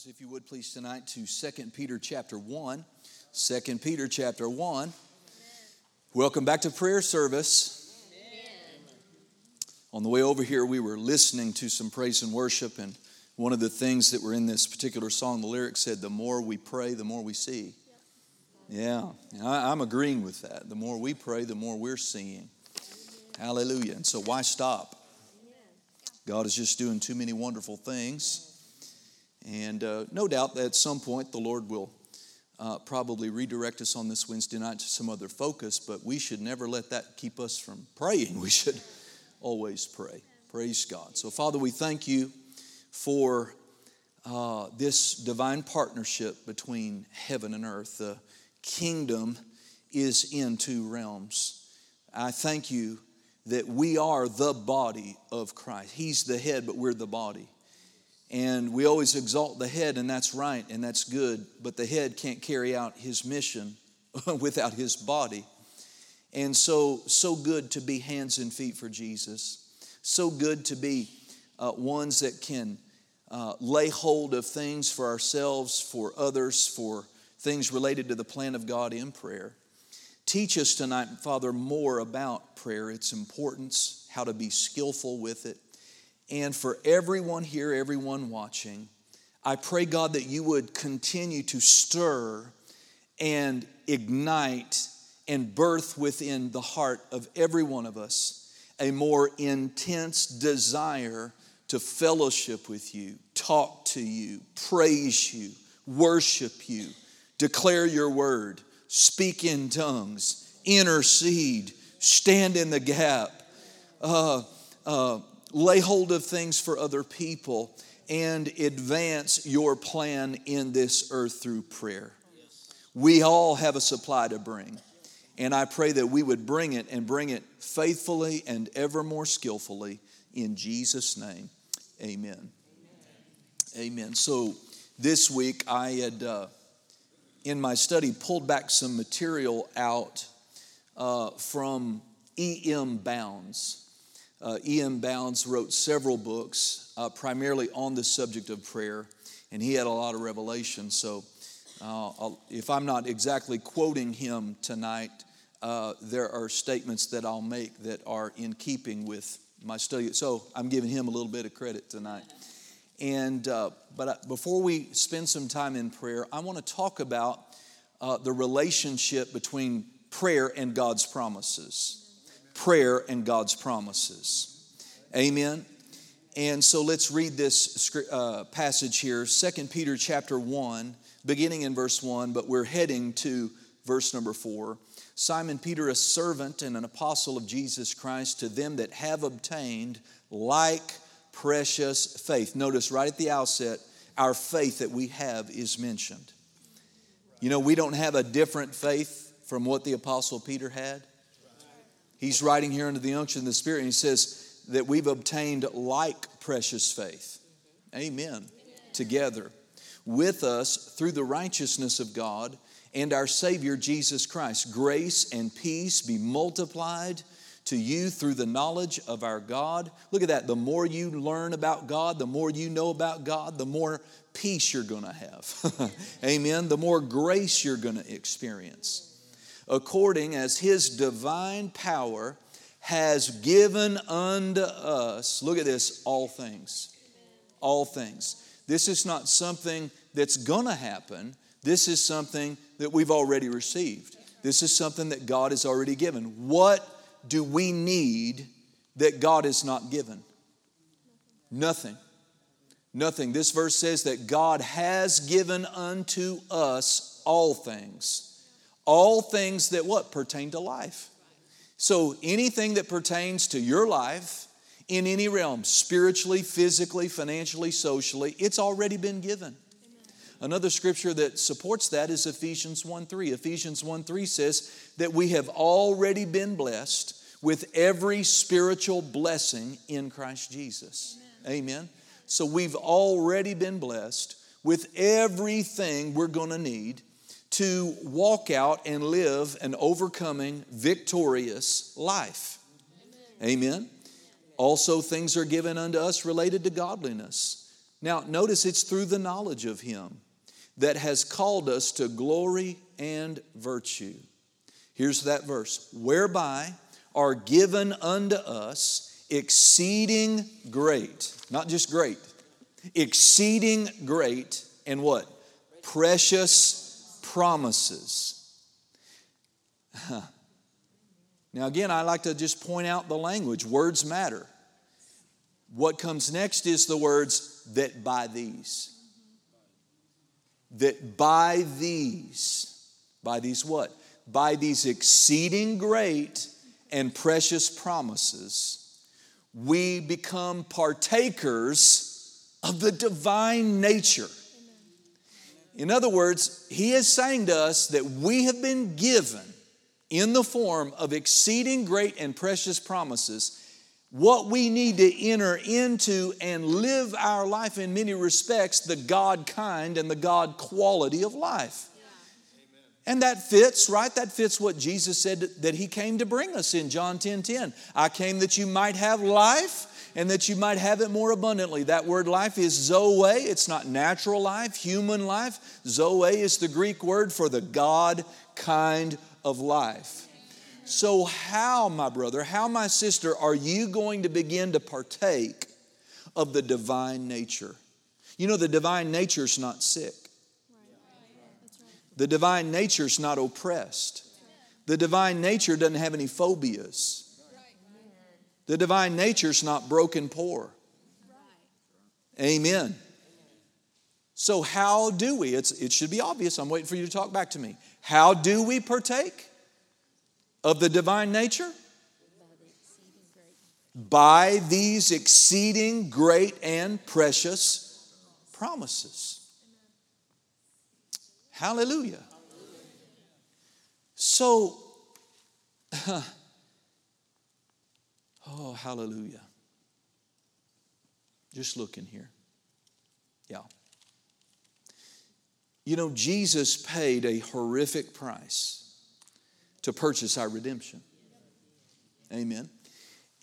Bibles, if you would please, tonight to 2 Peter chapter 1. 2 Peter chapter 1. Welcome back to prayer service. Amen. On the way over here, we were listening to some praise and worship, and one of the things that were in this particular song, the lyrics said, The more we pray, the more we see. Yeah, I, am agreeing with that. The more we pray, the more we're seeing. Hallelujah. And so, why stop? God is just doing too many wonderful things. And uh, no doubt that at some point the Lord will uh, probably redirect us on this Wednesday night to some other focus, but we should never let that keep us from praying. We should always pray. Praise God. So, Father, we thank you for uh, this divine partnership between heaven and earth. The kingdom is in two realms. I thank you that we are the body of Christ. He's the head, but we're the body. And we always exalt the head, and that's right and that's good, but the head can't carry out his mission without his body. And so, so good to be hands and feet for Jesus. So good to be uh, ones that can uh, lay hold of things for ourselves, for others, for things related to the plan of God in prayer. Teach us tonight, Father, more about prayer, its importance, how to be skillful with it and for everyone here, everyone watching, I pray, God, that you would continue to stir and ignite and birth within the heart of every one of us a more intense desire to fellowship with you, talk to you, praise you, worship you, declare your word, speak in tongues, intercede, stand in the gap. Uh, uh, lay hold of things for other people, and advance your plan in this earth through prayer. We all have a supply to bring. And I pray that we would bring it and bring it faithfully and ever more skillfully in Jesus' name. Amen. Amen. So this week I had, uh, in my study, pulled back some material out uh, from E.M. Bounds. Uh, E.M. Bounds wrote several books, uh, primarily on the subject of prayer, and he had a lot of revelation. So, uh, if I'm not exactly quoting him tonight, uh, there are statements that I'll make that are in keeping with my study. So, I'm giving him a little bit of credit tonight. And uh, but uh, before we spend some time in prayer, I want to talk about the relationship between prayer and God's promises prayer and God's promises. Amen. And so let's read this uh, passage here, 2 Peter chapter 1, beginning in verse 1, but we're heading to verse number 4. Simon Peter, a servant and an apostle of Jesus Christ, to them that have obtained like precious faith. Notice right at the outset, our faith that we have is mentioned. You know, we don't have a different faith from what the apostle Peter had. He's writing here under the unction of the Spirit, and he says that we've obtained like precious faith. Amen. Together with us through the righteousness of God and our Savior Jesus Christ. Grace and peace be multiplied to you through the knowledge of our God. Look at that. The more you learn about God, the more you know about God, the more peace you're going to have. Amen. The more grace you're going to experience according as his divine power has given unto us, look at this, all things. All things. This is not something that's gonna happen. This is something that we've already received. This is something that God has already given. What do we need that God has not given? Nothing. Nothing. This verse says that God has given unto us all things all things that what? Pertain to life. So anything that pertains to your life in any realm, spiritually, physically, financially, socially, it's already been given. Another scripture that supports that is Ephesians 1 3. Ephesians 1 3 says that we have already been blessed with every spiritual blessing in Christ Jesus. Amen. Amen. So we've already been blessed with everything we're going to need to walk out and live an overcoming, victorious life. Amen. Amen. Also, things are given unto us related to godliness. Now, notice it's through the knowledge of Him that has called us to glory and virtue. Here's that verse whereby are given unto us exceeding great, not just great, exceeding great and what? Precious promises. Now, again, I like to just point out the language. Words matter. What comes next is the words that by these. That by these, by these what? By these exceeding great and precious promises, we become partakers of the divine nature. In other words, he is saying to us that we have been given in the form of exceeding great and precious promises what we need to enter into and live our life in many respects the God kind and the God quality of life. And that fits, right? That fits what Jesus said that He came to bring us in John 10 10. I came that you might have life and that you might have it more abundantly. That word life is zoe, it's not natural life, human life. Zoe is the Greek word for the God kind of life. So, how, my brother, how, my sister, are you going to begin to partake of the divine nature? You know, the divine nature is not sick, the divine nature is not oppressed, the divine nature doesn't have any phobias. The divine nature is not broken poor. Amen. So, how do we? It's, it should be obvious. I'm waiting for you to talk back to me. How do we partake of the divine nature? By these exceeding great and precious promises. Hallelujah. So, oh, hallelujah. Just look in here. Yeah. You know, Jesus paid a horrific price to purchase our redemption. Amen.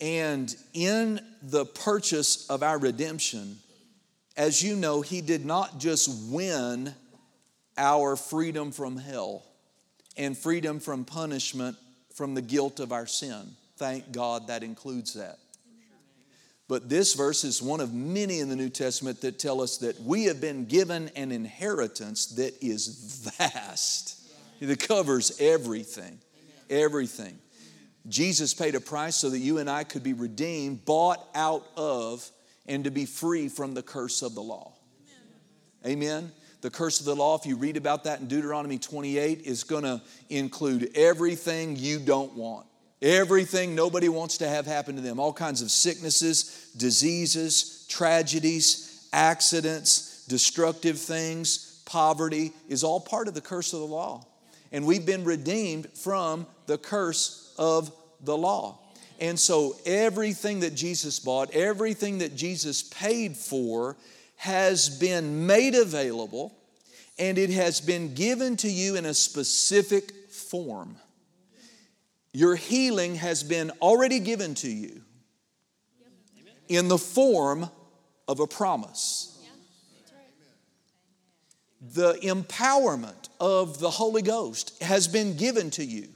And in the purchase of our redemption, as you know, He did not just win our freedom from hell and freedom from punishment from the guilt of our sin. Thank God that includes that. But this verse is one of many in the New Testament that tell us that we have been given an inheritance that is vast, that covers everything. Everything. Jesus paid a price so that you and I could be redeemed, bought out of, and to be free from the curse of the law. Amen. The curse of the law, if you read about that in Deuteronomy 28, is going to include everything you don't want. Everything nobody wants to have happen to them. All kinds of sicknesses, diseases, tragedies, accidents, destructive things, poverty is all part of the curse of the law. And we've been redeemed from the curse of the law. And so everything that Jesus bought, everything that Jesus paid for, has been made available and it has been given to you in a specific form. Your healing has been already given to you in the form of a promise. The empowerment of the Holy Ghost has been given to you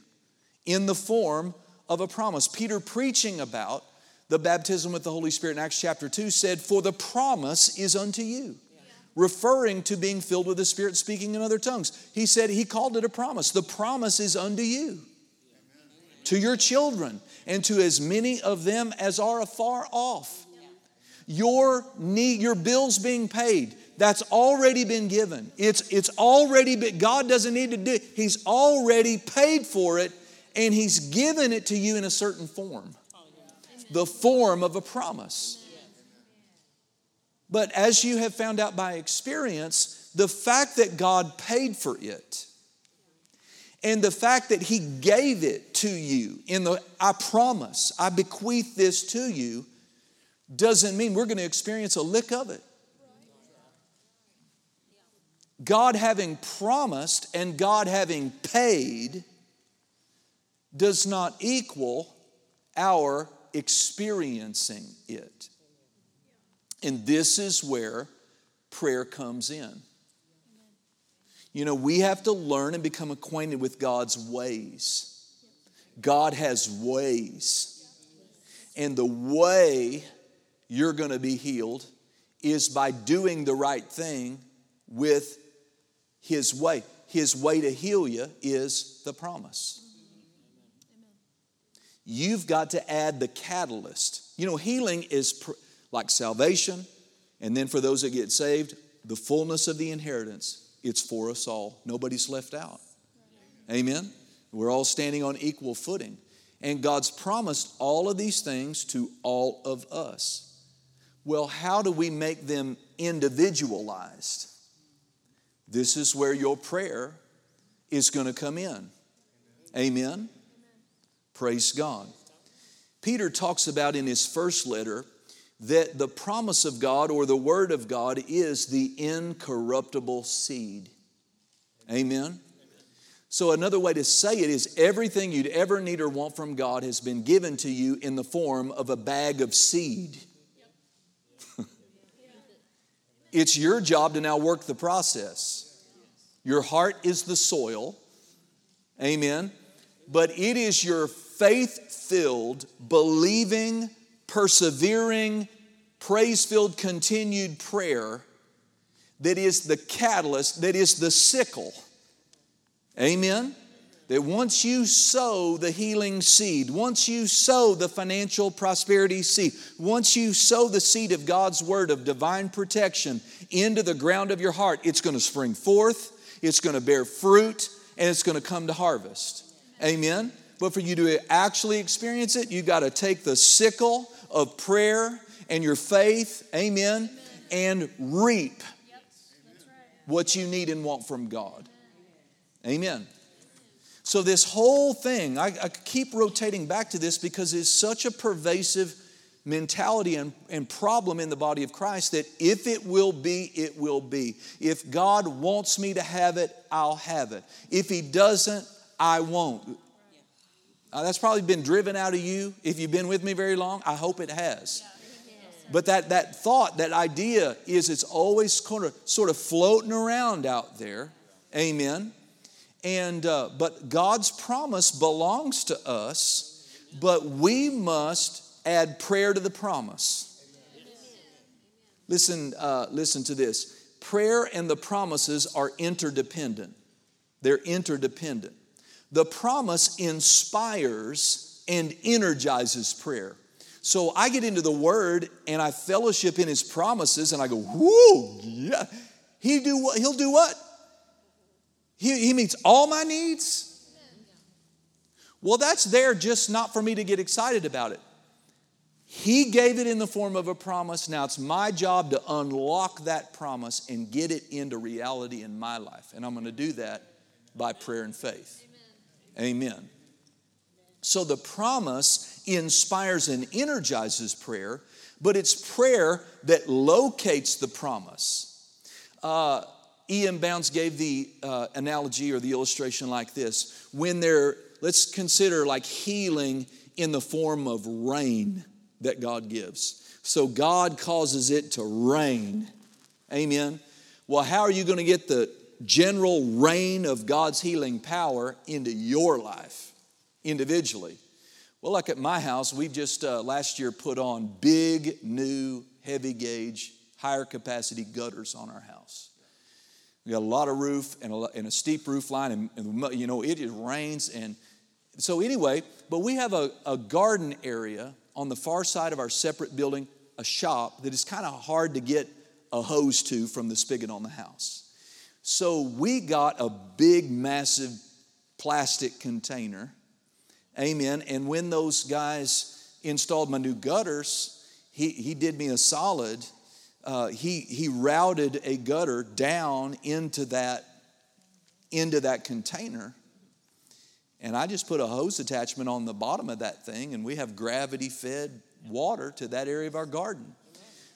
in the form of a promise. Peter, preaching about the baptism with the Holy Spirit in Acts chapter 2, said, For the promise is unto you referring to being filled with the Spirit, speaking in other tongues. He said he called it a promise. The promise is unto you to your children, and to as many of them as are afar off. Your need, your bills being paid, that's already been given. It's, it's already been, God doesn't need to do. He's already paid for it, and He's given it to you in a certain form the form of a promise. But as you have found out by experience, the fact that God paid for it and the fact that he gave it to you in the I promise, I bequeath this to you, doesn't mean we're going to experience a lick of it. God having promised and God having paid does not equal our experiencing it. And this is where prayer comes in. You know, we have to learn and become acquainted with God's ways. God has ways. And the way you're going to be healed is by doing the right thing with His way. His way to heal you is the promise. You've got to add the catalyst. You know, healing is pr- like salvation, and then for those that get saved, the fullness of the inheritance. It's for us all. Nobody's left out. Amen. We're all standing on equal footing. And God's promised all of these things to all of us. Well, how do we make them individualized? This is where your prayer is going to come in. Amen. Praise God. Peter talks about in his first letter that the promise of God or the word of God is the incorruptible seed. Amen. So, another way to say it is everything you'd ever need or want from God has been given to you in the form of a bag of seed. it's your job to now work the process. Your heart is the soil, amen. But it is your faith filled, believing, persevering, praise filled, continued prayer that is the catalyst, that is the sickle Amen? That once you sow the healing seed, once you sow the financial prosperity seed, once you sow the seed of God's word of divine protection into the ground of your heart, it's going to spring forth, it's going to bear fruit, and it's going to come to harvest. Amen? But for you to actually experience it, you got to take the sickle of prayer and your faith, amen, and reap what you need and want from God. Amen. So, this whole thing, I, I, keep rotating back to this because it's such a pervasive mentality and, and problem in the body of Christ that if it will be, it will be. If God wants me to have it, I'll have it. If He doesn't, I won't. Uh, that's probably been driven out of you. If you've been with me very long, I hope it has. But that, that thought, that idea is it's always kind of, sort of floating around out there. Amen. And, uh, but God's promise belongs to us, but we must add prayer to the promise. Listen, uh, listen to this. Prayer and the promises are interdependent. They're interdependent. The promise inspires and energizes prayer. So I get into the Word and I fellowship in His promises, and I go, "Whoo, yeah." He do what? He'll do what? He, he meets all my needs? Well, that's there just not for me to get excited about it. He gave it in the form of a promise. Now it's my job to unlock that promise and get it into reality in my life. And I'm going to do that by prayer and faith. Amen. Amen. So the promise inspires and energizes prayer, but it's prayer that locates the promise. Uh, E.M. Bounds gave the uh, analogy or the illustration like this when there, let's consider like healing in the form of rain that God gives. So God causes it to rain. Amen. Well, how are you going to get the general rain of God's healing power into your life individually? Well, like at my house, we just uh, last year put on big, new, heavy gauge, higher capacity gutters on our house. We got a lot of roof and a, and a steep roof line, and, and, you know, it rains. And so, anyway, but we have a, a garden area on the far side of our separate building, a shop that is kind of hard to get a hose to from the spigot on the house. So, we got a big, massive plastic container. Amen. And when those guys installed my new gutters, he, he did me a solid uh, he, he routed a gutter down into that, into that container. And I just put a hose attachment on the bottom of that thing, and we have gravity fed water to that area of our garden.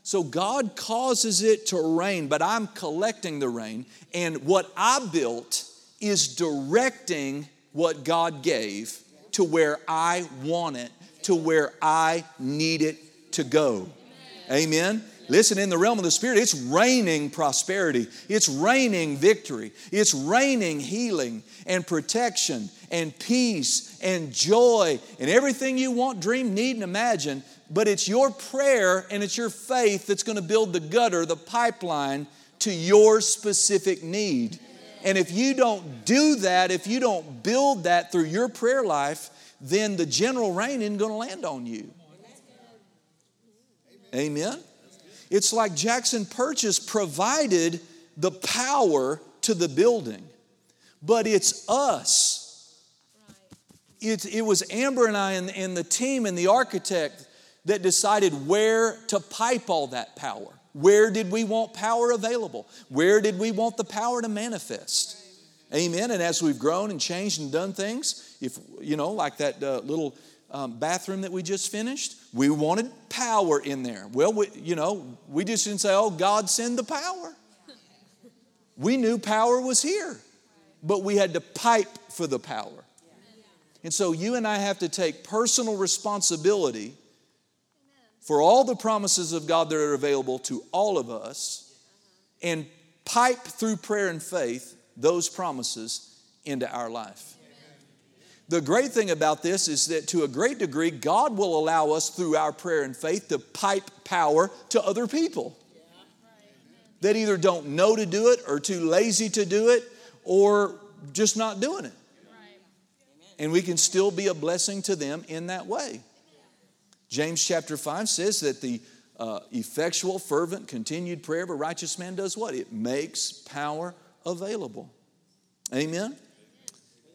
So God causes it to rain, but I'm collecting the rain. And what I built is directing what God gave to where I want it, to where I need it to go. Amen. Listen, in the realm of the Spirit, it's raining prosperity, it's raining victory, it's raining healing and protection and peace and joy and everything you want, dream, need, and imagine. But it's your prayer and it's your faith that's going to build the gutter, the pipeline to your specific need. And if you don't do that, if you don't build that through your prayer life, then the general rain isn't going to land on you. Amen. It's like Jackson Purchase provided the power to the building, but it's us. It, it was Amber and I and, and the team and the architect that decided where to pipe all that power. Where did we want power available? Where did we want the power to manifest? Amen. And as we've grown and changed and done things, if you know, like that uh, little um, bathroom that we just finished, we wanted power in there. Well, we, you know, we just didn't say, "Oh, God, send the power." We knew power was here, but we had to pipe for the power. And so you and I have to take personal responsibility for all the promises of God that are available to all of us and pipe through prayer and faith those promises into our life. The great thing about this is that to a great degree, God will allow us through our prayer and faith to pipe power to other people that either don't know to do it or too lazy to do it or just not doing it. And we can still be a blessing to them in that way. James chapter 5 says that the uh, effectual, fervent, continued prayer of a righteous man does what? It makes power available. Amen?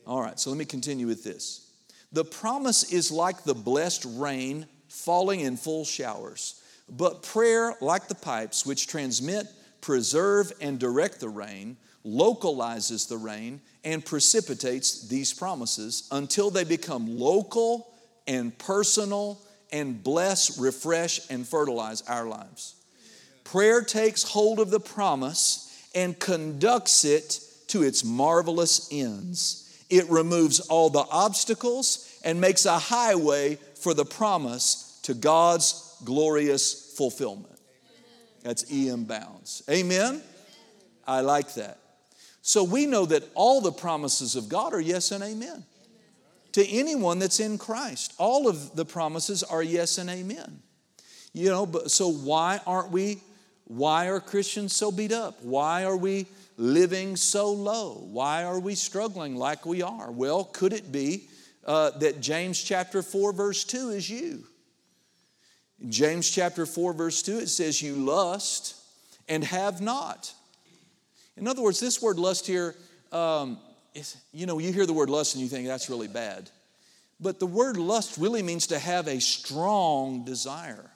All right, so let me continue with this. The promise is like the blessed rain falling in full showers, but prayer, like the pipes which transmit, preserve, and direct the rain, localizes the rain and precipitates these promises until they become local and personal and bless, refresh, and fertilize our lives. Prayer takes hold of the promise and conducts it to its marvelous ends. It removes all the obstacles and makes a highway for the promise to God's glorious fulfillment. That's E.M. Bounds. Amen? I like that. So we know that all the promises of God are yes and amen. To anyone that's in Christ, all of the promises are yes and amen. You know, but so why aren't we why are Christians so beat up? Why are we living so low? Why are we struggling like we are? Well, could it be uh, that James chapter 4, verse 2 is you? James chapter 4, verse 2, it says, You lust and have not. In other words, this word lust here, um, you know, you hear the word lust and you think that's really bad. But the word lust really means to have a strong desire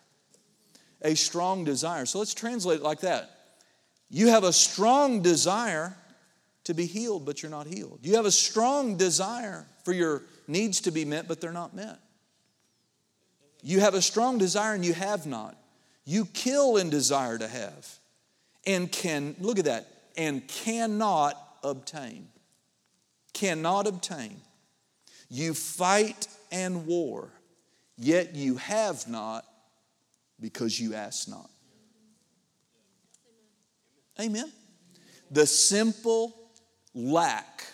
a strong desire. So let's translate it like that. You have a strong desire to be healed, but you're not healed. You have a strong desire for your needs to be met, but they're not met. You have a strong desire and you have not. You kill in desire to have and can, look at that, and cannot obtain. Cannot obtain. You fight and war, yet you have not because you ask not. Amen. The simple lack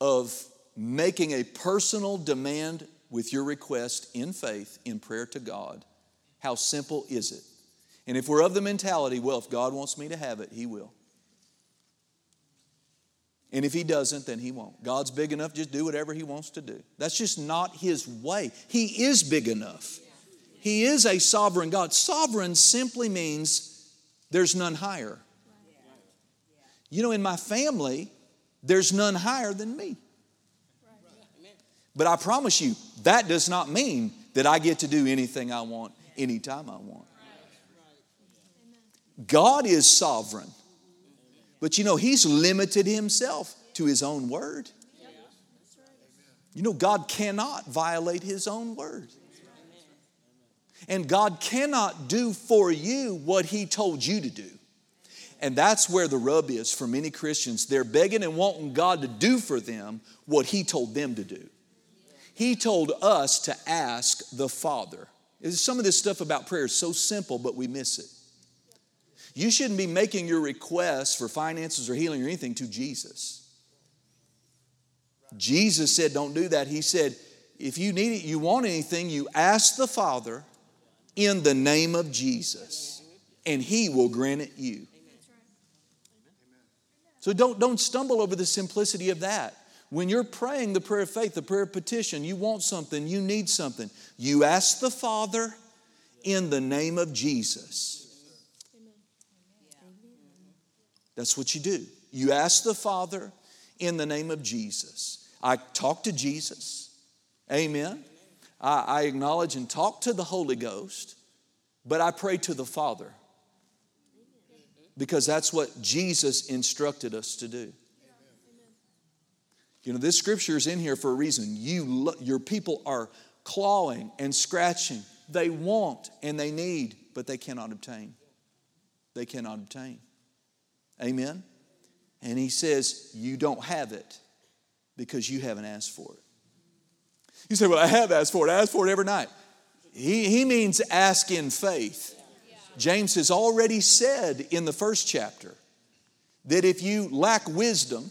of making a personal demand with your request in faith, in prayer to God, how simple is it? And if we're of the mentality, well, if God wants me to have it, He will. And if He doesn't, then He won't. God's big enough, just do whatever He wants to do. That's just not His way. He is big enough. He is a sovereign God. Sovereign simply means there's none higher. You know, in my family, there's none higher than me. But I promise you, that does not mean that I get to do anything I want anytime I want. God is sovereign. But you know, He's limited Himself to His own word. You know, God cannot violate His own word. And God cannot do for you what He told you to do. And that's where the rub is for many Christians. They're begging and wanting God to do for them what He told them to do. He told us to ask the Father. Some of this stuff about prayer is so simple, but we miss it. You shouldn't be making your requests for finances or healing or anything to Jesus. Jesus said, Don't do that. He said, If you need it, you want anything, you ask the Father in the name of Jesus, and He will grant it you. So don't, don't stumble over the simplicity of that. When you're praying the prayer of faith, the prayer of petition, you want something, you need something, you ask the Father in the name of Jesus. That's what you do. You ask the Father in the name of Jesus. I talk to Jesus. Amen. I, I acknowledge and talk to the Holy Ghost, but I pray to the Father because that's what Jesus instructed us to do. You know, this scripture is in here for a reason. You, your people are clawing and scratching. They want and they need, but they cannot obtain. They cannot obtain. Amen? And he says, You don't have it because you haven't asked for it. You say, Well, I have asked for it. I ask for it every night. He, he means ask in faith. James has already said in the first chapter that if you lack wisdom,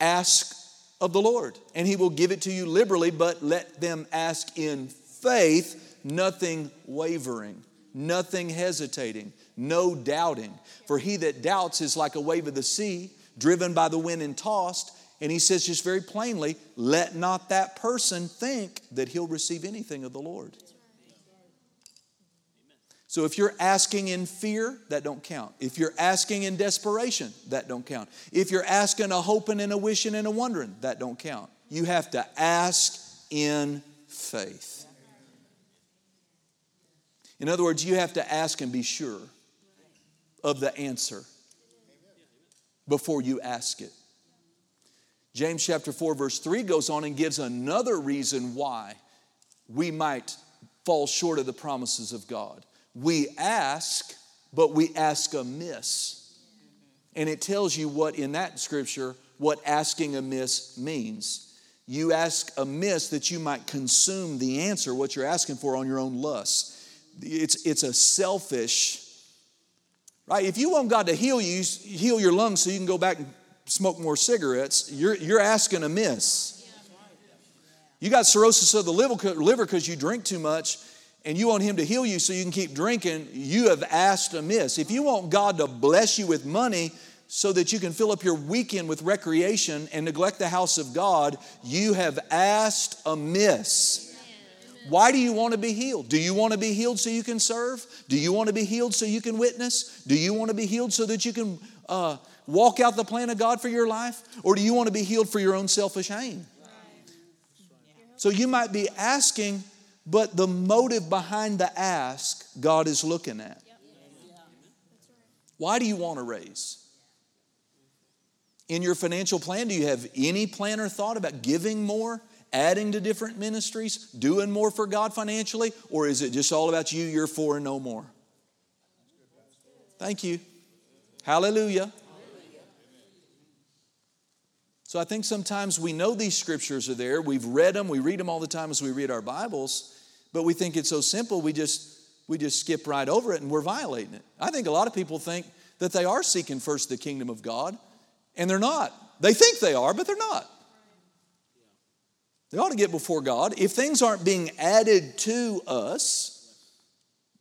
ask of the Lord, and he will give it to you liberally, but let them ask in faith, nothing wavering, nothing hesitating, no doubting. For he that doubts is like a wave of the sea, driven by the wind and tossed. And he says just very plainly, let not that person think that he'll receive anything of the Lord. So if you're asking in fear, that don't count. If you're asking in desperation, that don't count. If you're asking a hoping and a wishing and a wondering, that don't count. You have to ask in faith. In other words, you have to ask and be sure of the answer before you ask it. James chapter 4 verse 3 goes on and gives another reason why we might fall short of the promises of God. We ask, but we ask amiss. And it tells you what, in that scripture, what asking amiss means. You ask amiss that you might consume the answer, what you're asking for, on your own lust. It's, it's a selfish, right? If you want God to heal you, heal your lungs so you can go back and smoke more cigarettes, you're, you're asking amiss. You got cirrhosis of the liver because you drink too much, and you want Him to heal you so you can keep drinking, you have asked amiss. If you want God to bless you with money so that you can fill up your weekend with recreation and neglect the house of God, you have asked amiss. Why do you want to be healed? Do you want to be healed so you can serve? Do you want to be healed so you can witness? Do you want to be healed so that you can uh, walk out the plan of God for your life? Or do you want to be healed for your own selfish aim? So you might be asking but the motive behind the ask, God is looking at. Why do you want to raise? In your financial plan, do you have any plan or thought about giving more, adding to different ministries, doing more for God financially? Or is it just all about you, you're for, and no more? Thank you. Hallelujah. So I think sometimes we know these scriptures are there. We've read them. We read them all the time as we read our Bibles. But we think it's so simple, we just we just skip right over it and we're violating it. I think a lot of people think that they are seeking first the kingdom of God, and they're not. They think they are, but they're not. They ought to get before God. If things aren't being added to us,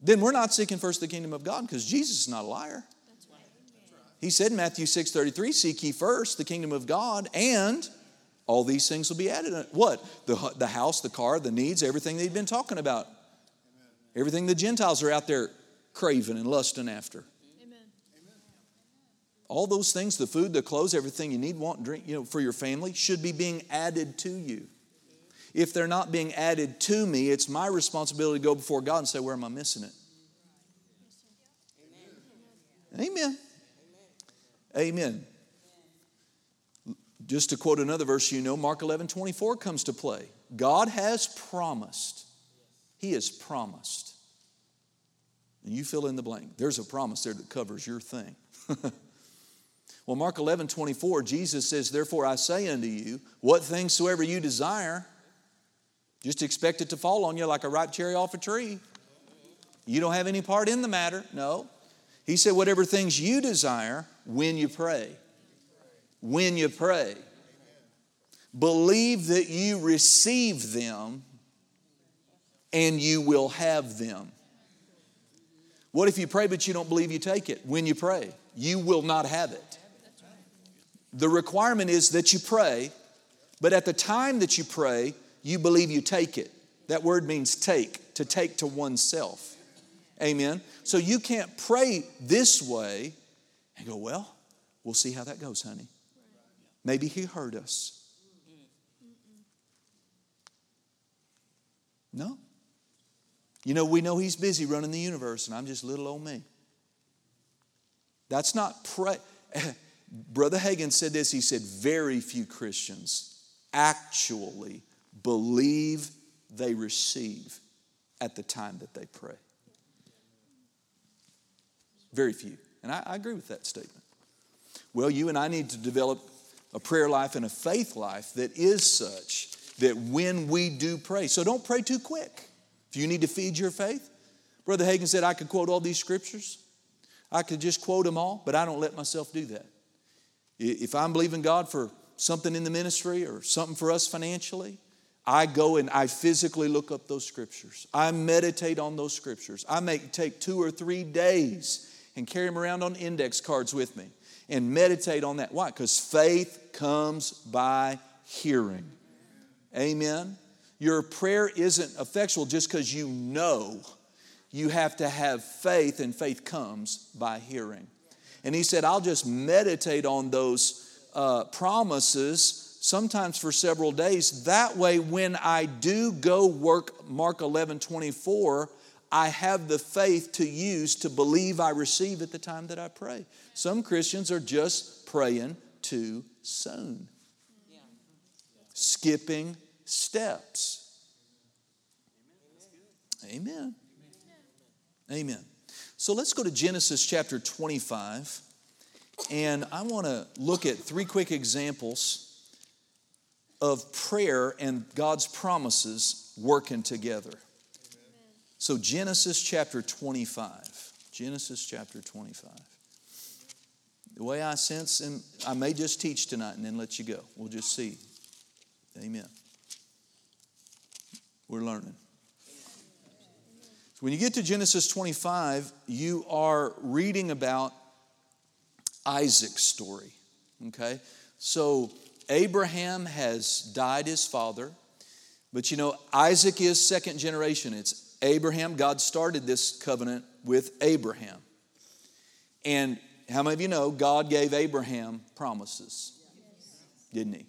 then we're not seeking first the kingdom of God because Jesus is not a liar. He said in Matthew 6 33, Seek ye first the kingdom of God and all these things will be added. What? The, the house, the car, the needs, everything they've been talking about. Everything the Gentiles are out there craving and lusting after. Amen. All those things, the food, the clothes, everything you need, want, drink, you know, for your family, should be being added to you. If they're not being added to me, it's my responsibility to go before God and say, Where am I missing it? Amen. Amen. Amen. Just to quote another verse, you know, Mark 11 24 comes to play. God has promised. He has promised. And you fill in the blank. There's a promise there that covers your thing. well, Mark 11 24, Jesus says, Therefore I say unto you, what things soever you desire, just expect it to fall on you like a ripe cherry off a tree. You don't have any part in the matter. No. He said, whatever things you desire when you pray. When you pray. Believe that you receive them and you will have them. What if you pray but you don't believe you take it? When you pray, you will not have it. The requirement is that you pray, but at the time that you pray, you believe you take it. That word means take, to take to oneself. Amen. So you can't pray this way and go, well, we'll see how that goes, honey. Maybe he heard us. No. You know, we know he's busy running the universe, and I'm just little old me. That's not pray. Brother Hagin said this. He said, Very few Christians actually believe they receive at the time that they pray. Very few. And I, I, agree with that statement. Well, you and I need to develop a prayer life and a faith life that is such that when we do pray, so don't pray too quick. If you need to feed your faith, Brother Hagin said, I could quote all these scriptures. I could just quote them all, but I don't let myself do that. If I'm believing God for something in the ministry or something for us financially, I go and I physically look up those scriptures. I meditate on those scriptures. I make take two or three days and carry them around on index cards with me and meditate on that. Why? Because faith comes by hearing. Amen. Your prayer isn't effectual just because you know. You have to have faith, and faith comes by hearing. And he said, I'll just meditate on those uh, promises, sometimes for several days. That way, when I do go work Mark 11 24, I have the faith to use to believe I receive at the time that I pray. Some Christians are just praying too soon, skipping steps. Amen. Amen. So let's go to Genesis chapter 25. And I want to look at three quick examples of prayer and God's promises working together. So, Genesis chapter 25. Genesis chapter 25. The way I sense, and I may just teach tonight and then let you go. We'll just see. Amen. We're learning. So When you get to Genesis 25, you are reading about Isaac's story. Okay? So Abraham has died his father, but you know, Isaac is second generation. It's Abraham. God started this covenant with Abraham. And how many of you know God gave Abraham promises? Didn't he?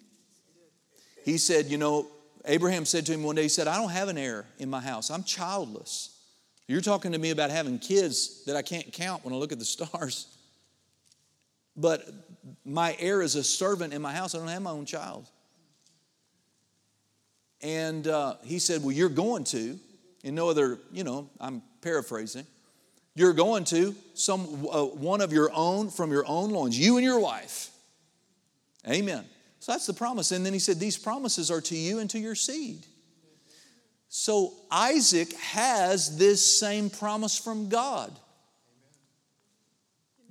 He said, You know, Abraham said to him one day, He said, I don't have an heir in my house. I'm childless. You're talking to me about having kids that I can't count when I look at the stars. But my heir is a servant in my house. I don't have my own child. And uh, he said, Well, you're going to, in no other, you know, I'm paraphrasing, you're going to, some uh, one of your own from your own loins, you and your wife. Amen. So that's the promise. And then he said, These promises are to you and to your seed. So Isaac has this same promise from God.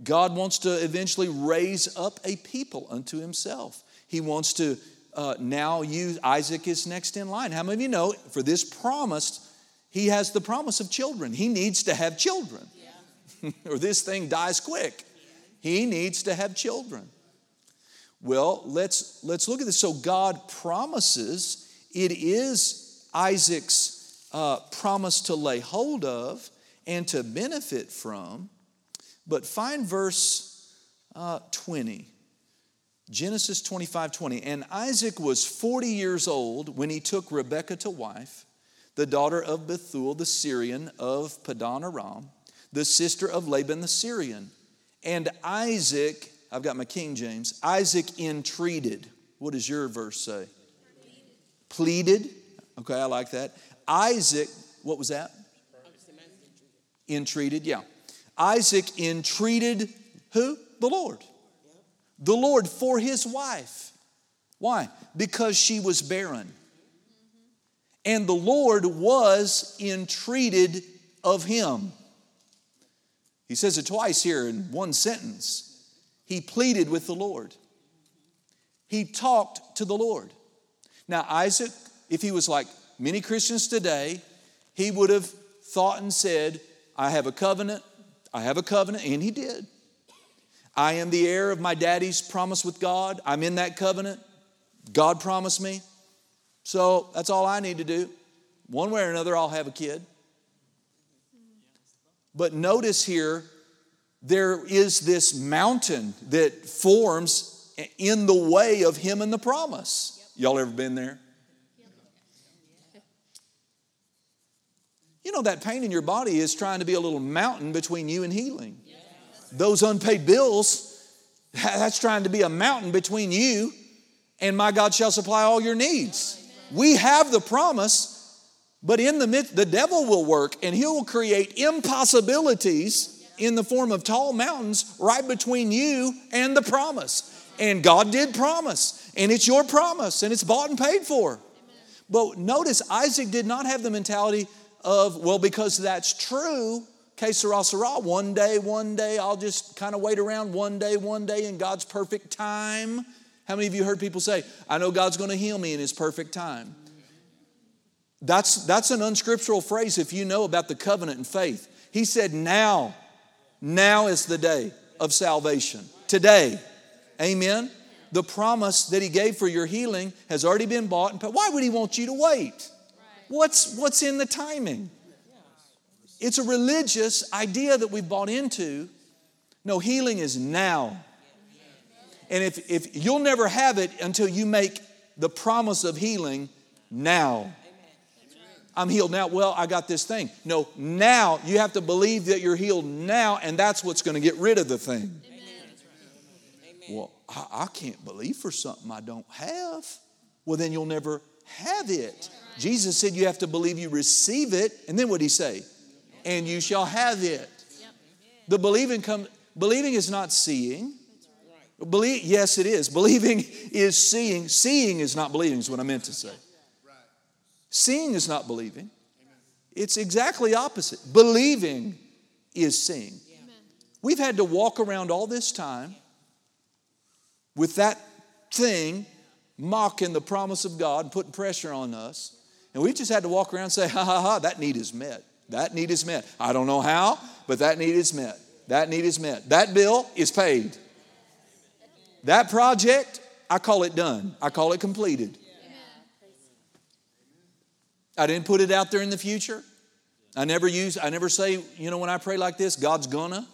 God wants to eventually raise up a people unto himself. He wants to uh, now use Isaac is next in line. How many of you know for this promise, he has the promise of children? He needs to have children, yeah. or this thing dies quick. He needs to have children. Well, let's let's look at this. So God promises it is Isaac's uh, promise to lay hold of and to benefit from. But find verse uh, 20. Genesis 25 20. And Isaac was 40 years old when he took Rebekah to wife, the daughter of Bethuel the Syrian of Padan Aram, the sister of Laban the Syrian. And Isaac, I've got my King James, Isaac entreated. What does your verse say? Pleaded. Pleaded Okay, I like that. Isaac, what was that? Entreated, yeah. Isaac entreated who? The Lord. The Lord for his wife. Why? Because she was barren. And the Lord was entreated of him. He says it twice here in one sentence. He pleaded with the Lord. He talked to the Lord. Now, Isaac, if he was like many Christians today, he would have thought and said, I have a covenant, I have a covenant, and he did. I am the heir of my daddy's promise with God. I'm in that covenant. God promised me. So that's all I need to do. One way or another, I'll have a kid. But notice here, there is this mountain that forms in the way of him and the promise. Y'all ever been there? You know, that pain in your body is trying to be a little mountain between you and healing. Those unpaid bills, that's trying to be a mountain between you and my God shall supply all your needs. We have the promise, but in the midst, the devil will work and he will create impossibilities in the form of tall mountains right between you and the promise. And God did promise, and it's your promise, and it's bought and paid for. But notice, Isaac did not have the mentality of, well, because that's true, que sera, sera, one day, one day, I'll just kind of wait around one day, one day in God's perfect time. How many of you heard people say, I know God's going to heal me in His perfect time? That's, that's an unscriptural phrase if you know about the covenant and faith. He said, Now, now is the day of salvation. Today. Amen. The promise that He gave for your healing has already been bought and. Why would He want you to wait? What's, what's in the timing? It's a religious idea that we've bought into. No, healing is now. And if, if you'll never have it until you make the promise of healing now. I'm healed now. Well, I got this thing. No, now you have to believe that you're healed now, and that's what's going to get rid of the thing. Well, I, I can't believe for something I don't have. Well, then you'll never have it. Jesus said you have to believe you receive it, and then what did he say? And you shall have it. The believing come believing is not seeing. Believe, yes, it is. Believing is seeing. Seeing is not believing, is what I meant to say. Seeing is not believing. It's exactly opposite. Believing is seeing. We've had to walk around all this time with that thing mocking the promise of God putting pressure on us. And we just had to walk around and say, ha ha ha, that need is met. That need is met. I don't know how, but that need is met. That need is met. That bill is paid. That project, I call it done. I call it completed. I didn't put it out there in the future. I never use, I never say, you know, when I pray like this, God's gonna.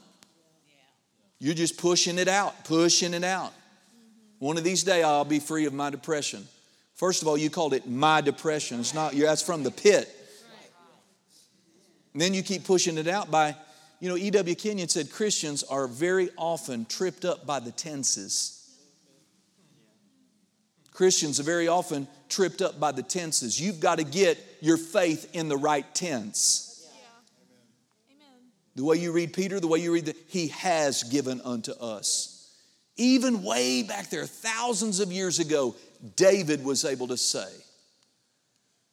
You're just pushing it out, pushing it out. Mm-hmm. One of these days I'll be free of my depression. First of all, you called it my depression. It's not, that's from the pit. And then you keep pushing it out by, you know, E.W. Kenyon said Christians are very often tripped up by the tenses. Christians are very often tripped up by the tenses. You've got to get your faith in the right tense. The way you read Peter, the way you read that, he has given unto us. Even way back there, thousands of years ago, David was able to say,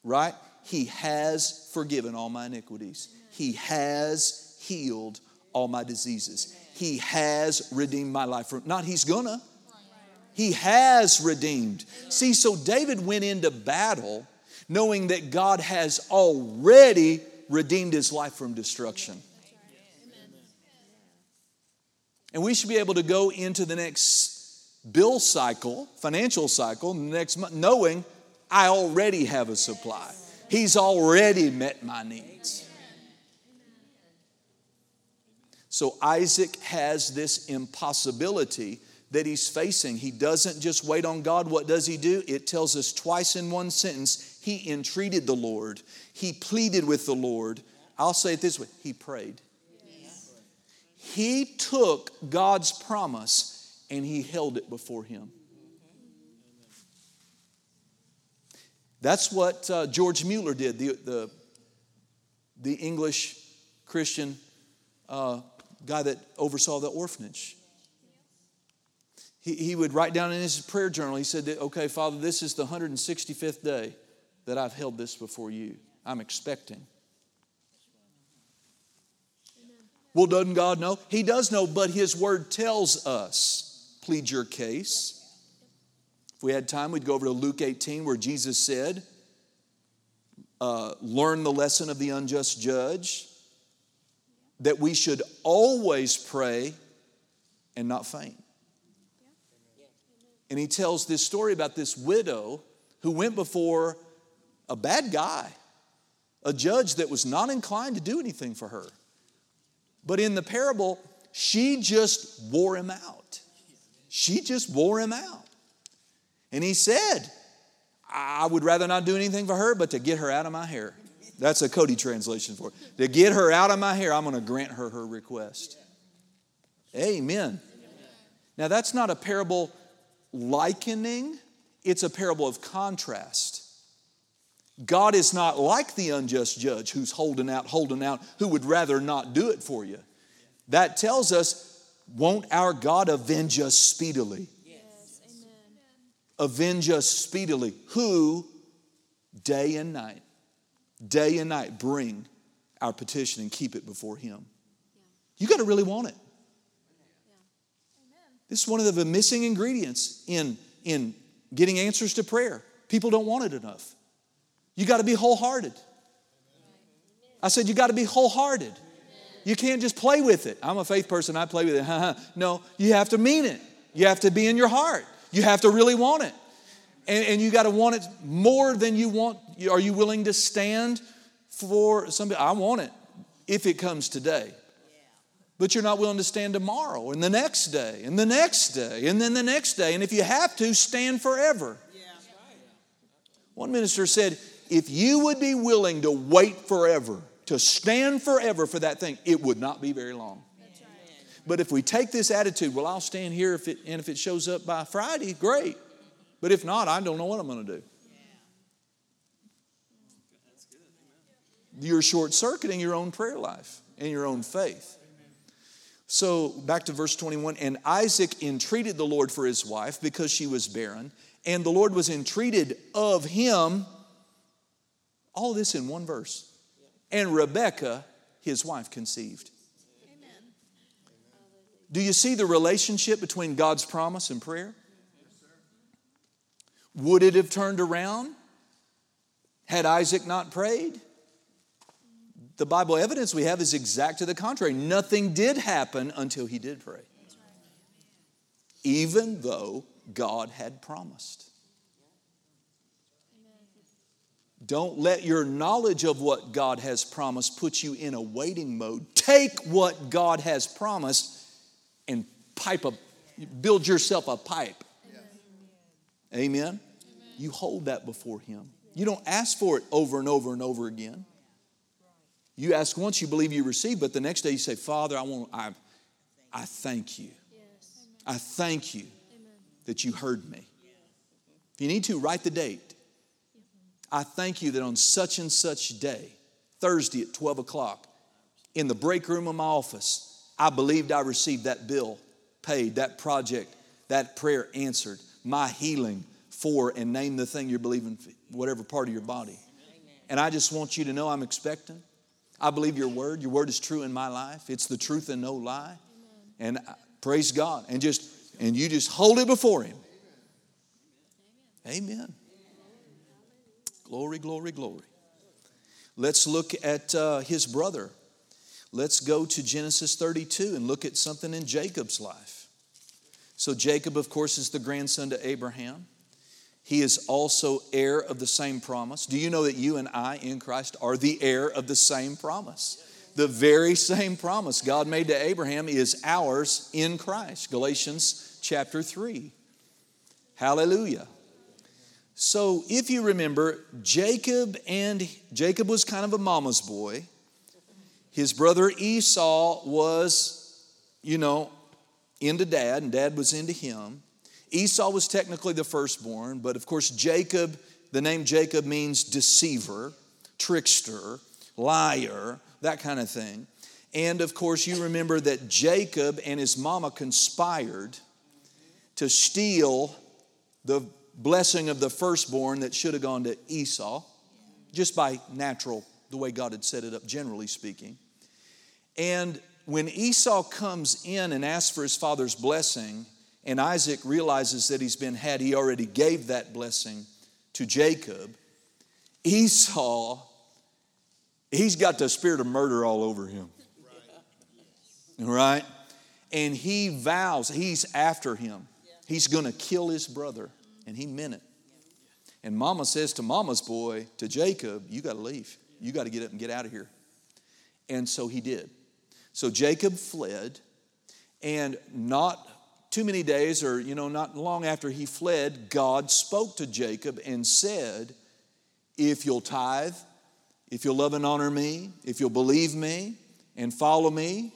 right? He has forgiven all my iniquities. He has healed all my diseases. He has redeemed my life. Not he's gonna, he has redeemed. See, so David went into battle knowing that God has already redeemed his life from destruction. And we should be able to go into the next bill cycle, financial cycle, next month, knowing I already have a supply. He's already met my needs. So Isaac has this impossibility that he's facing. He doesn't just wait on God. What does he do? It tells us twice in one sentence he entreated the Lord, he pleaded with the Lord. I'll say it this way he prayed. He took God's promise and he held it before him. That's what uh, George Mueller did, the, the, the English Christian uh, guy that oversaw the orphanage he, he would write down in his prayer journal, he said, Okay, Father, this is the 165th day that I've held this before you. I'm expecting. Well, doesn't God know? He does know, but His Word tells us. Plead your case. If we had time, we'd go over to Luke 18 where Jesus said, uh, Learn the lesson of the unjust judge, that we should always pray and not faint. And he tells this story about this widow who went before a bad guy, a judge that was not inclined to do anything for her. But in the parable, she just wore him out. She just wore him out. And he said, I would rather not do anything for her, but to get her out of my hair. That's a Cody translation for it. To get her out of my hair, I'm going to grant her her request. Amen. Now, that's not a parable likening, it's a parable of contrast. God is not like the unjust judge who's holding out, holding out, who would rather not do it for you. That tells us, won't our God avenge us speedily? Yes. Avenge us speedily. Who, day and night, day and night, bring our petition and keep it before Him. You got to really want it. This is one of the missing ingredients in, in getting answers to prayer. People don't want it enough. You got to be wholehearted. I said, you got to be wholehearted. You can't just play with it. I'm a faith person, I play with it. no, you have to mean it. You have to be in your heart. You have to really want it. And, and you got to want it more than you want. Are you willing to stand for somebody? I want it if it comes today. But you're not willing to stand tomorrow and the next day and the next day and then the next day. And if you have to, stand forever. One minister said, if you would be willing to wait forever, to stand forever for that thing, it would not be very long. But if we take this attitude, well, I'll stand here if it, and if it shows up by Friday, great. But if not, I don't know what I'm going to do. You're short circuiting your own prayer life and your own faith. So back to verse 21 and Isaac entreated the Lord for his wife because she was barren, and the Lord was entreated of him all this in one verse. And Rebekah, his wife, conceived. Amen. Do you see the relationship between God's promise and prayer? Would it have turned around had Isaac not prayed? The Bible evidence we have is exact to the contrary. Nothing did happen until he did pray, even though God had promised. Don't let your knowledge of what God has promised put you in a waiting mode. Take what God has promised and pipe a, build yourself a pipe. Amen. Amen. You hold that before Him. You don't ask for it over and over and over again. You ask once, you believe you receive, but the next day you say, Father, I want, I, I thank you. I thank you that you heard me. If you need to, write the date. I thank you that on such and such day, Thursday at 12 o'clock, in the break room of my office, I believed I received that bill paid, that project, that prayer answered, my healing for, and name the thing you're believing, whatever part of your body. And I just want you to know I'm expecting. I believe your word. Your word is true in my life. It's the truth and no lie. And praise God. And just and you just hold it before him. Amen. Glory, glory, glory. Let's look at uh, his brother. Let's go to Genesis 32 and look at something in Jacob's life. So, Jacob, of course, is the grandson to Abraham. He is also heir of the same promise. Do you know that you and I in Christ are the heir of the same promise? The very same promise God made to Abraham is ours in Christ. Galatians chapter 3. Hallelujah. So, if you remember, Jacob and Jacob was kind of a mama's boy. His brother Esau was, you know, into dad, and dad was into him. Esau was technically the firstborn, but of course, Jacob, the name Jacob means deceiver, trickster, liar, that kind of thing. And of course, you remember that Jacob and his mama conspired to steal the blessing of the firstborn that should have gone to Esau, just by natural, the way God had set it up, generally speaking. And when Esau comes in and asks for his father's blessing, and Isaac realizes that he's been had, he already gave that blessing to Jacob. Esau, he's got the spirit of murder all over him. Right? And he vows, he's after him. He's going to kill his brother. And he meant it. And mama says to mama's boy, to Jacob, You got to leave. You got to get up and get out of here. And so he did. So Jacob fled, and not too many days, or you know, not long after he fled, God spoke to Jacob and said, If you'll tithe, if you'll love and honor me, if you'll believe me and follow me,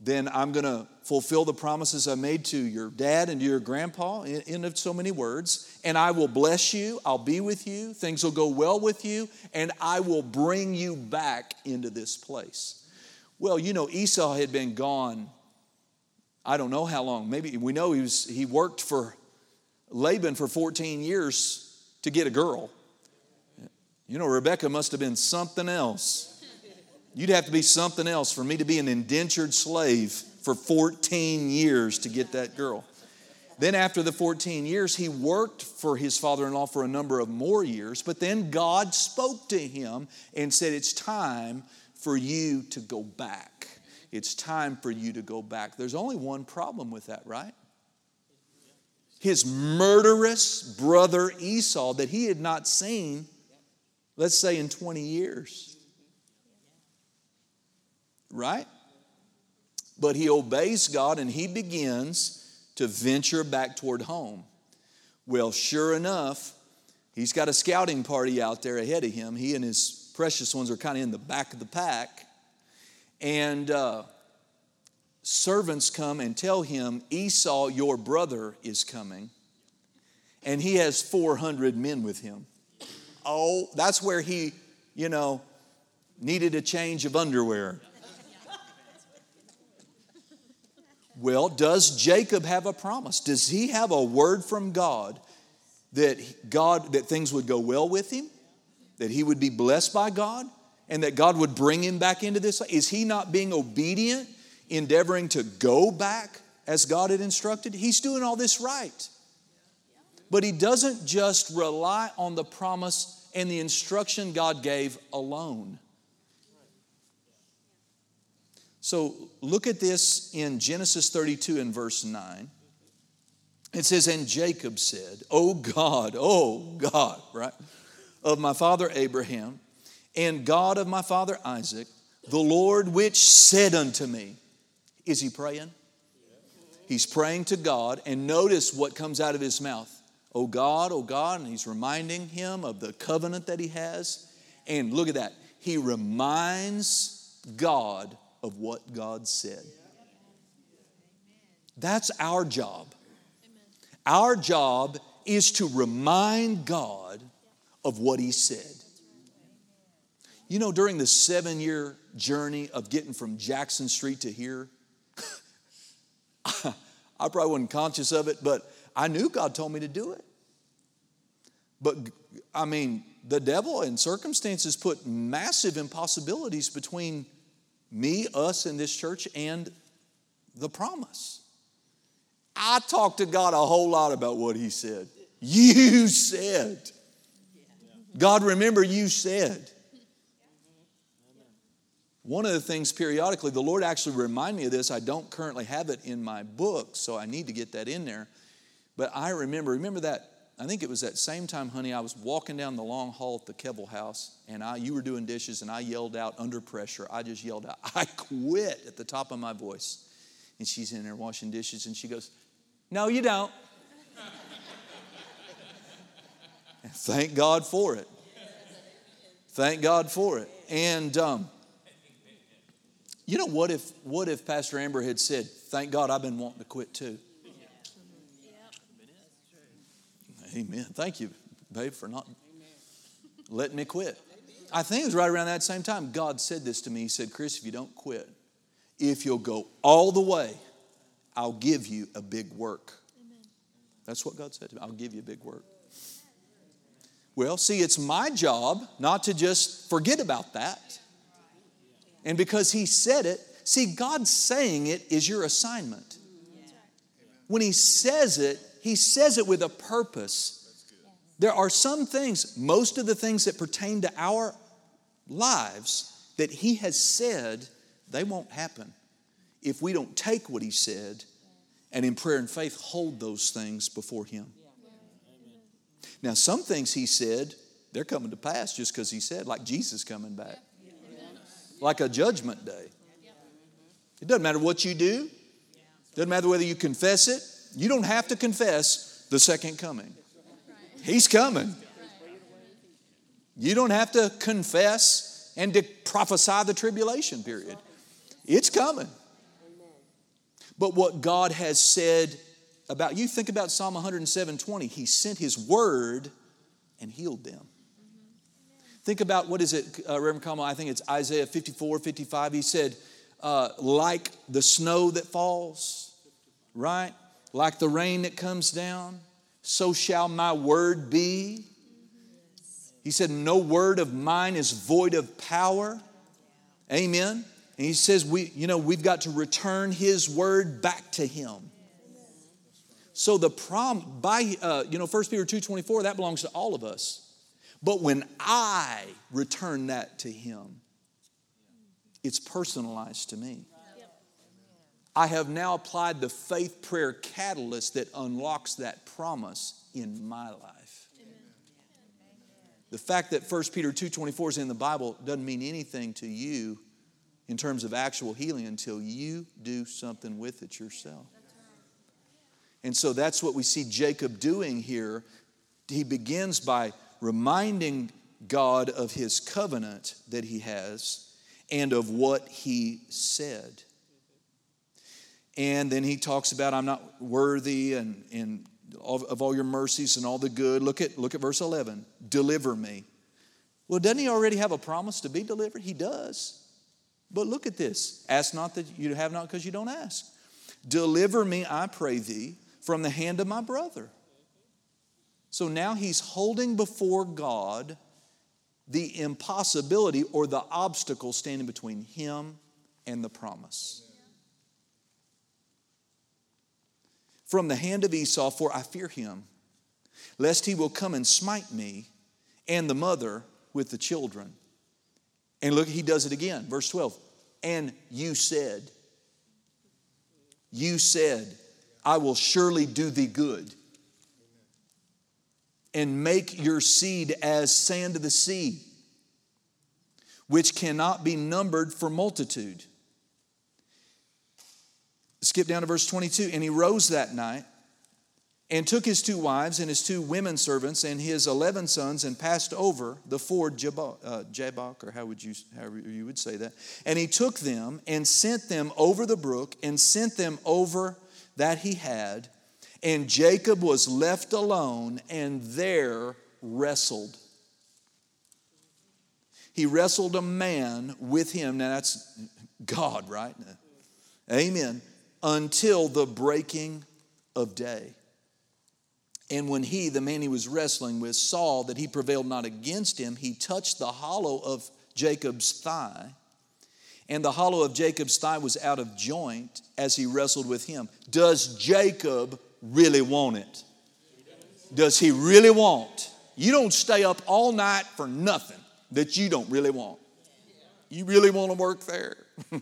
then I'm going to fulfill the promises I made to your dad and to your grandpa in, in so many words. And I will bless you, I'll be with you, things will go well with you, and I will bring you back into this place. Well, you know, Esau had been gone, I don't know how long. Maybe we know he, was, he worked for Laban for 14 years to get a girl. You know, Rebecca must have been something else. You'd have to be something else for me to be an indentured slave for 14 years to get that girl. Then, after the 14 years, he worked for his father in law for a number of more years. But then God spoke to him and said, It's time for you to go back. It's time for you to go back. There's only one problem with that, right? His murderous brother Esau that he had not seen, let's say, in 20 years right? But he obeys God and he begins to venture back toward home. Well, sure enough, he's got a scouting party out there ahead of him. He and his precious ones are kind of in the back of the pack. And uh, servants come and tell him, Esau, your brother, is coming. And he has 400 men with him. Oh, that's where he, you know, needed a change of underwear. Well, does Jacob have a promise? Does he have a word from God that God that things would go well with him? That he would be blessed by God and that God would bring him back into this? Is he not being obedient, endeavoring to go back as God had instructed? He's doing all this right. But he doesn't just rely on the promise and the instruction God gave alone. So look at this in Genesis 32 and verse 9. It says, And Jacob said, Oh God, oh God, right, of my father Abraham, and God of my father Isaac, the Lord which said unto me, Is he praying? He's praying to God, and notice what comes out of his mouth. Oh God, oh God, and he's reminding him of the covenant that he has. And look at that. He reminds God of what God said. That's our job. Our job is to remind God of what He said. You know, during the seven year journey of getting from Jackson Street to here, I probably wasn't conscious of it, but I knew God told me to do it. But I mean, the devil and circumstances put massive impossibilities between me, us and this church, and the promise. I talked to God a whole lot about what He said. You said. God, remember, you said. One of the things periodically, the Lord actually remind me of this. I don't currently have it in my book, so I need to get that in there. But I remember, remember that I think it was that same time, honey, I was walking down the long hall at the Kevel house, and I, you were doing dishes, and I yelled out under pressure. I just yelled out, I quit at the top of my voice. And she's in there washing dishes, and she goes, No, you don't. Thank God for it. Thank God for it. And um, you know what if what if Pastor Amber had said, "Thank God I've been wanting to quit too." Amen. Thank you, babe, for not letting me quit. I think it was right around that same time God said this to me. He said, Chris, if you don't quit, if you'll go all the way, I'll give you a big work. That's what God said to me. I'll give you a big work. Well, see, it's my job not to just forget about that. And because He said it, See, God saying it is your assignment. When He says it, He says it with a purpose. There are some things, most of the things that pertain to our lives, that He has said, they won't happen if we don't take what He said and in prayer and faith hold those things before Him. Now, some things He said, they're coming to pass just because He said, like Jesus coming back, like a judgment day. It doesn't matter what you do, it doesn't matter whether you confess it. You don't have to confess the second coming. He's coming. You don't have to confess and to prophesy the tribulation period. It's coming. But what God has said about you, think about Psalm 107 20. He sent His word and healed them. Think about what is it, uh, Reverend Kamal? I think it's Isaiah 54 55. He said, uh, like the snow that falls, right? Like the rain that comes down, so shall my word be. He said, No word of mine is void of power. Amen. And he says, we, you know, we've got to return his word back to him. So the prom by uh, you know 1 Peter 2:24 that belongs to all of us. But when I return that to him, it's personalized to me. I have now applied the faith prayer catalyst that unlocks that promise in my life. The fact that 1 Peter 2:24 is in the Bible doesn't mean anything to you in terms of actual healing until you do something with it yourself. And so that's what we see Jacob doing here. He begins by reminding God of his covenant that he has and of what he said. And then he talks about, I'm not worthy and, and of, all your mercies and all the good. Look at, look at verse 11. Deliver me. Well, doesn't he already have a promise to be delivered? He does. But look at this ask not that you have not because you don't ask. Deliver me, I pray thee, from the hand of my brother. So now he's holding before God the impossibility or the obstacle standing between him and the promise. From the hand of Esau, for I fear him, lest he will come and smite me and the mother with the children. And look, he does it again. Verse 12. And you said, You said, I will surely do thee good and make your seed as sand of the sea, which cannot be numbered for multitude. Skip down to verse 22. And he rose that night and took his two wives and his two women servants and his 11 sons and passed over the ford Jabbok, uh, Jabbok, or how would you, however you would say that. And he took them and sent them over the brook and sent them over that he had. And Jacob was left alone and there wrestled. He wrestled a man with him. Now that's God, right? Amen. Until the breaking of day. And when he, the man he was wrestling with, saw that he prevailed not against him, he touched the hollow of Jacob's thigh. And the hollow of Jacob's thigh was out of joint as he wrestled with him. Does Jacob really want it? Does he really want? You don't stay up all night for nothing that you don't really want. You really want to work there.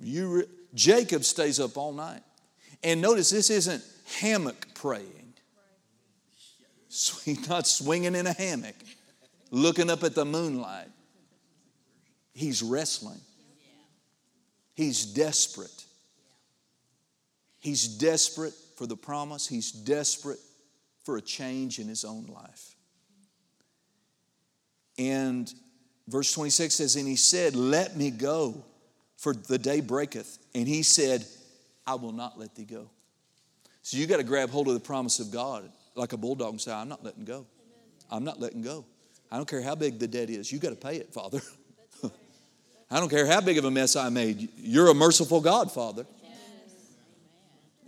you re- Jacob stays up all night. And notice this isn't hammock praying. He's not swinging in a hammock, looking up at the moonlight. He's wrestling. He's desperate. He's desperate for the promise. He's desperate for a change in his own life. And verse 26 says, And he said, Let me go, for the day breaketh. And he said, I will not let thee go. So you got to grab hold of the promise of God like a bulldog and say, I'm not letting go. I'm not letting go. I don't care how big the debt is. You got to pay it, Father. I don't care how big of a mess I made. You're a merciful God, Father.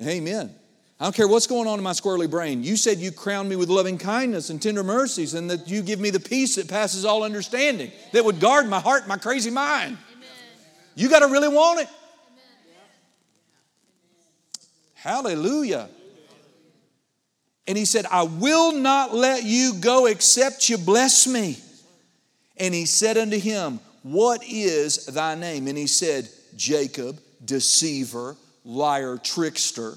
Amen. I don't care what's going on in my squirrely brain. You said you crown me with loving kindness and tender mercies, and that you give me the peace that passes all understanding, that would guard my heart, my crazy mind. You got to really want it. Hallelujah. And he said, I will not let you go except you bless me. And he said unto him, What is thy name? And he said, Jacob, deceiver, liar, trickster.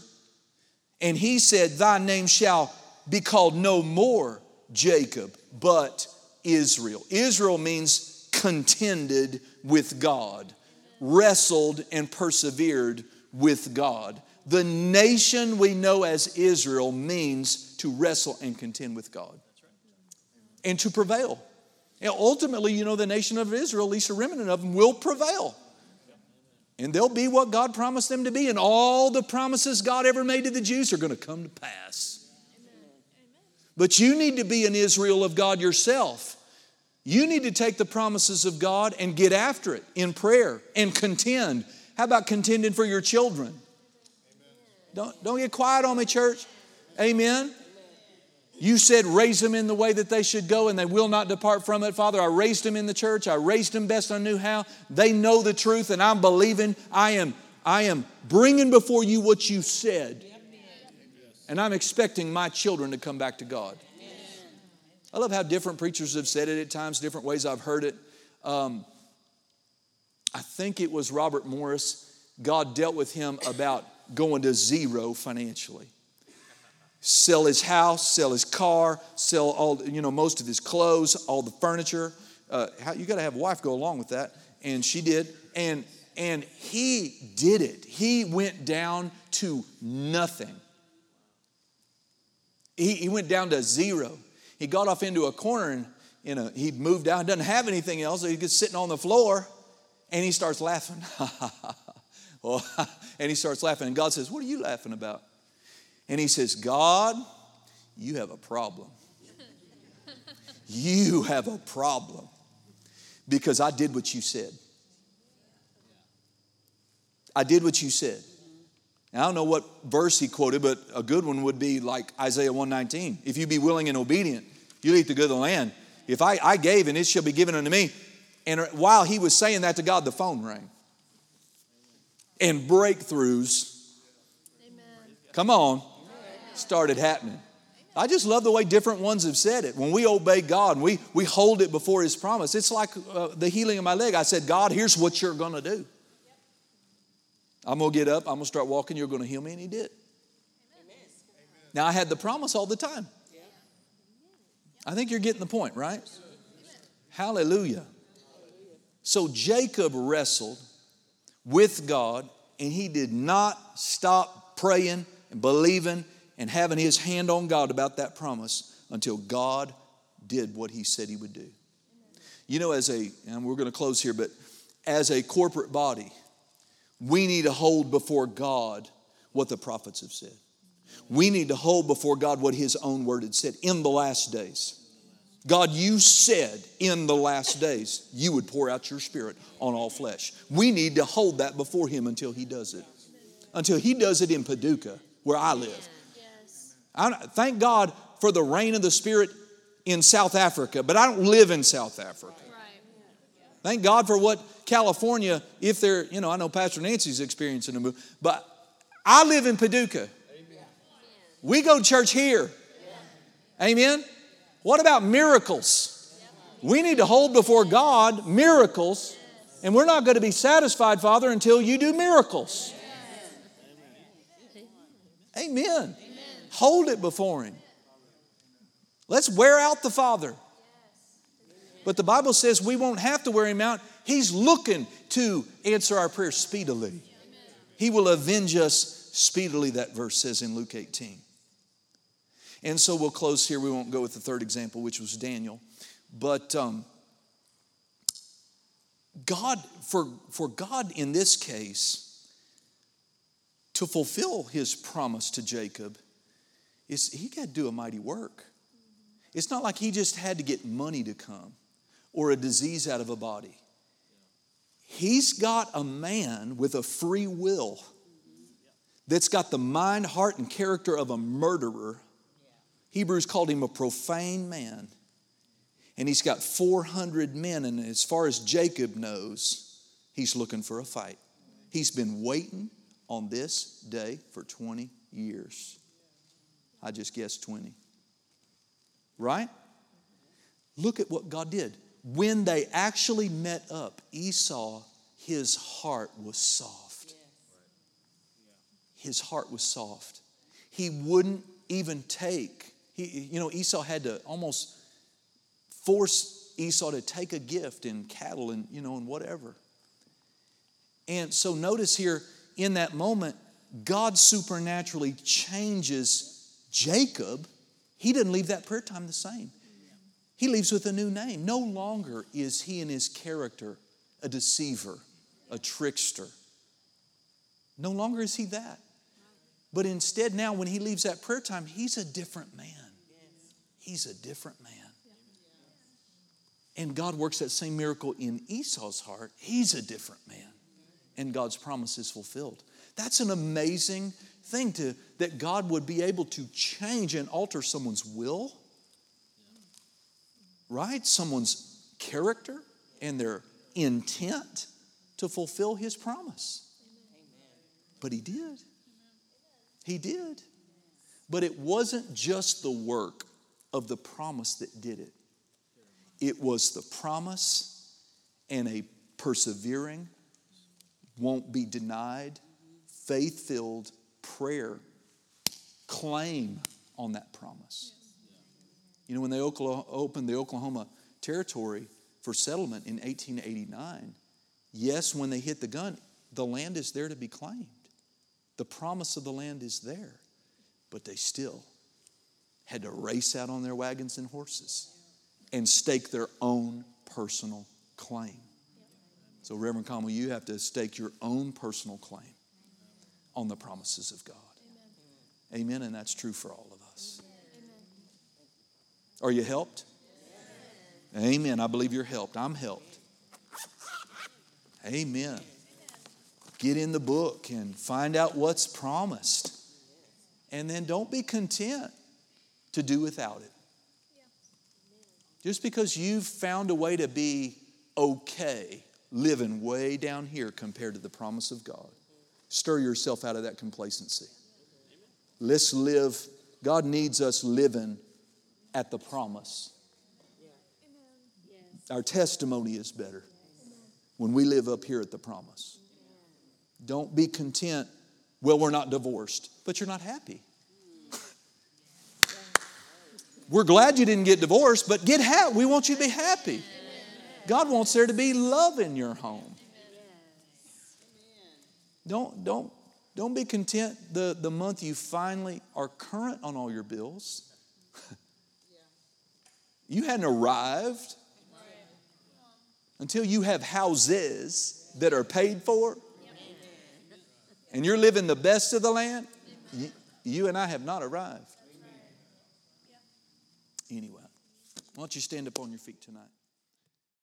And he said, Thy name shall be called no more Jacob, but Israel. Israel means contended with God, wrestled and persevered with God. The nation we know as Israel means to wrestle and contend with God and to prevail. And ultimately, you know, the nation of Israel, at least a remnant of them, will prevail. And they'll be what God promised them to be, and all the promises God ever made to the Jews are going to come to pass. But you need to be an Israel of God yourself. You need to take the promises of God and get after it in prayer and contend. How about contending for your children? Don't, don't get quiet on me, church. Amen. You said, raise them in the way that they should go, and they will not depart from it. Father, I raised them in the church. I raised them best I knew how. They know the truth, and I'm believing. I am, I am bringing before you what you said. And I'm expecting my children to come back to God. I love how different preachers have said it at times, different ways I've heard it. Um, I think it was Robert Morris. God dealt with him about going to zero financially. Sell his house, sell his car, sell all, you know, most of his clothes, all the furniture. Uh, you got to have a wife go along with that. And she did. And, and he did it. He went down to nothing. He, he went down to zero. He got off into a corner and you know, he moved out, doesn't have anything else. So he's just sitting on the floor and he starts laughing. well, and he starts laughing. And God says, What are you laughing about? And he says, God, you have a problem. You have a problem because I did what you said. I did what you said. Now, I don't know what verse he quoted, but a good one would be like Isaiah 119. If you be willing and obedient, you'll eat the good of the land. If I, I gave and it shall be given unto me. And while he was saying that to God, the phone rang. And breakthroughs, Amen. come on, started happening. I just love the way different ones have said it. When we obey God and we, we hold it before His promise, it's like uh, the healing of my leg. I said, God, here's what you're going to do. I'm going to get up, I'm going to start walking, you're going to heal me, and He did. Now, I had the promise all the time. I think you're getting the point, right? Hallelujah. So Jacob wrestled with God, and he did not stop praying and believing and having his hand on God about that promise until God did what he said he would do. You know, as a, and we're going to close here, but as a corporate body, we need to hold before God what the prophets have said. We need to hold before God what his own word had said in the last days. God, you said in the last days you would pour out your spirit on all flesh. We need to hold that before him until he does it. Until he does it in Paducah, where I live. I thank God for the reign of the Spirit in South Africa, but I don't live in South Africa. Thank God for what California, if they're, you know, I know Pastor Nancy's experiencing a move, but I live in Paducah. We go to church here. Amen. What about miracles? We need to hold before God miracles, and we're not going to be satisfied, Father, until you do miracles. Amen. Hold it before Him. Let's wear out the Father. But the Bible says we won't have to wear Him out. He's looking to answer our prayers speedily. He will avenge us speedily, that verse says in Luke 18. And so we'll close here. We won't go with the third example, which was Daniel. But um, God, for, for God in this case, to fulfill his promise to Jacob, is he got to do a mighty work. It's not like he just had to get money to come or a disease out of a body. He's got a man with a free will that's got the mind, heart, and character of a murderer. Hebrews called him a profane man. And he's got 400 men, and as far as Jacob knows, He's looking for a fight. He's been waiting on this day for 20 years. I just guessed 20. Right? Look at what God did. When they actually met up, Esau, his heart was soft. His heart was soft. He wouldn't even take, he, you know, Esau had to almost force Esau to take a gift in cattle and, you know, and whatever. And so notice here in that moment, God supernaturally changes Jacob. He didn't leave that prayer time the same. He leaves with a new name. No longer is he in his character a deceiver, a trickster. No longer is he that. But instead, now when he leaves that prayer time, he's a different man. He's a different man. And God works that same miracle in Esau's heart. He's a different man. And God's promise is fulfilled. That's an amazing thing to that God would be able to change and alter someone's will, right? Someone's character and their intent to fulfill his promise. But he did. He did. But it wasn't just the work of the promise that did it, it was the promise and a persevering, won't be denied, faith filled prayer claim on that promise. You know, when they opened the Oklahoma Territory for settlement in 1889, yes, when they hit the gun, the land is there to be claimed. The promise of the land is there, but they still had to race out on their wagons and horses and stake their own personal claim. So, Reverend Conwell, you have to stake your own personal claim on the promises of God. Amen, Amen and that's true for all of us. Amen. Are you helped? Amen. I believe you're helped. I'm helped. Amen get in the book and find out what's promised. And then don't be content to do without it. Just because you've found a way to be okay living way down here compared to the promise of God, stir yourself out of that complacency. Let's live. God needs us living at the promise. Our testimony is better when we live up here at the promise. Don't be content. Well, we're not divorced, but you're not happy. we're glad you didn't get divorced, but get happy. We want you to be happy. God wants there to be love in your home. Don't, don't, don't be content the, the month you finally are current on all your bills. you hadn't arrived until you have houses that are paid for and you're living the best of the land, you, you and I have not arrived. Anyway, why don't you stand up on your feet tonight?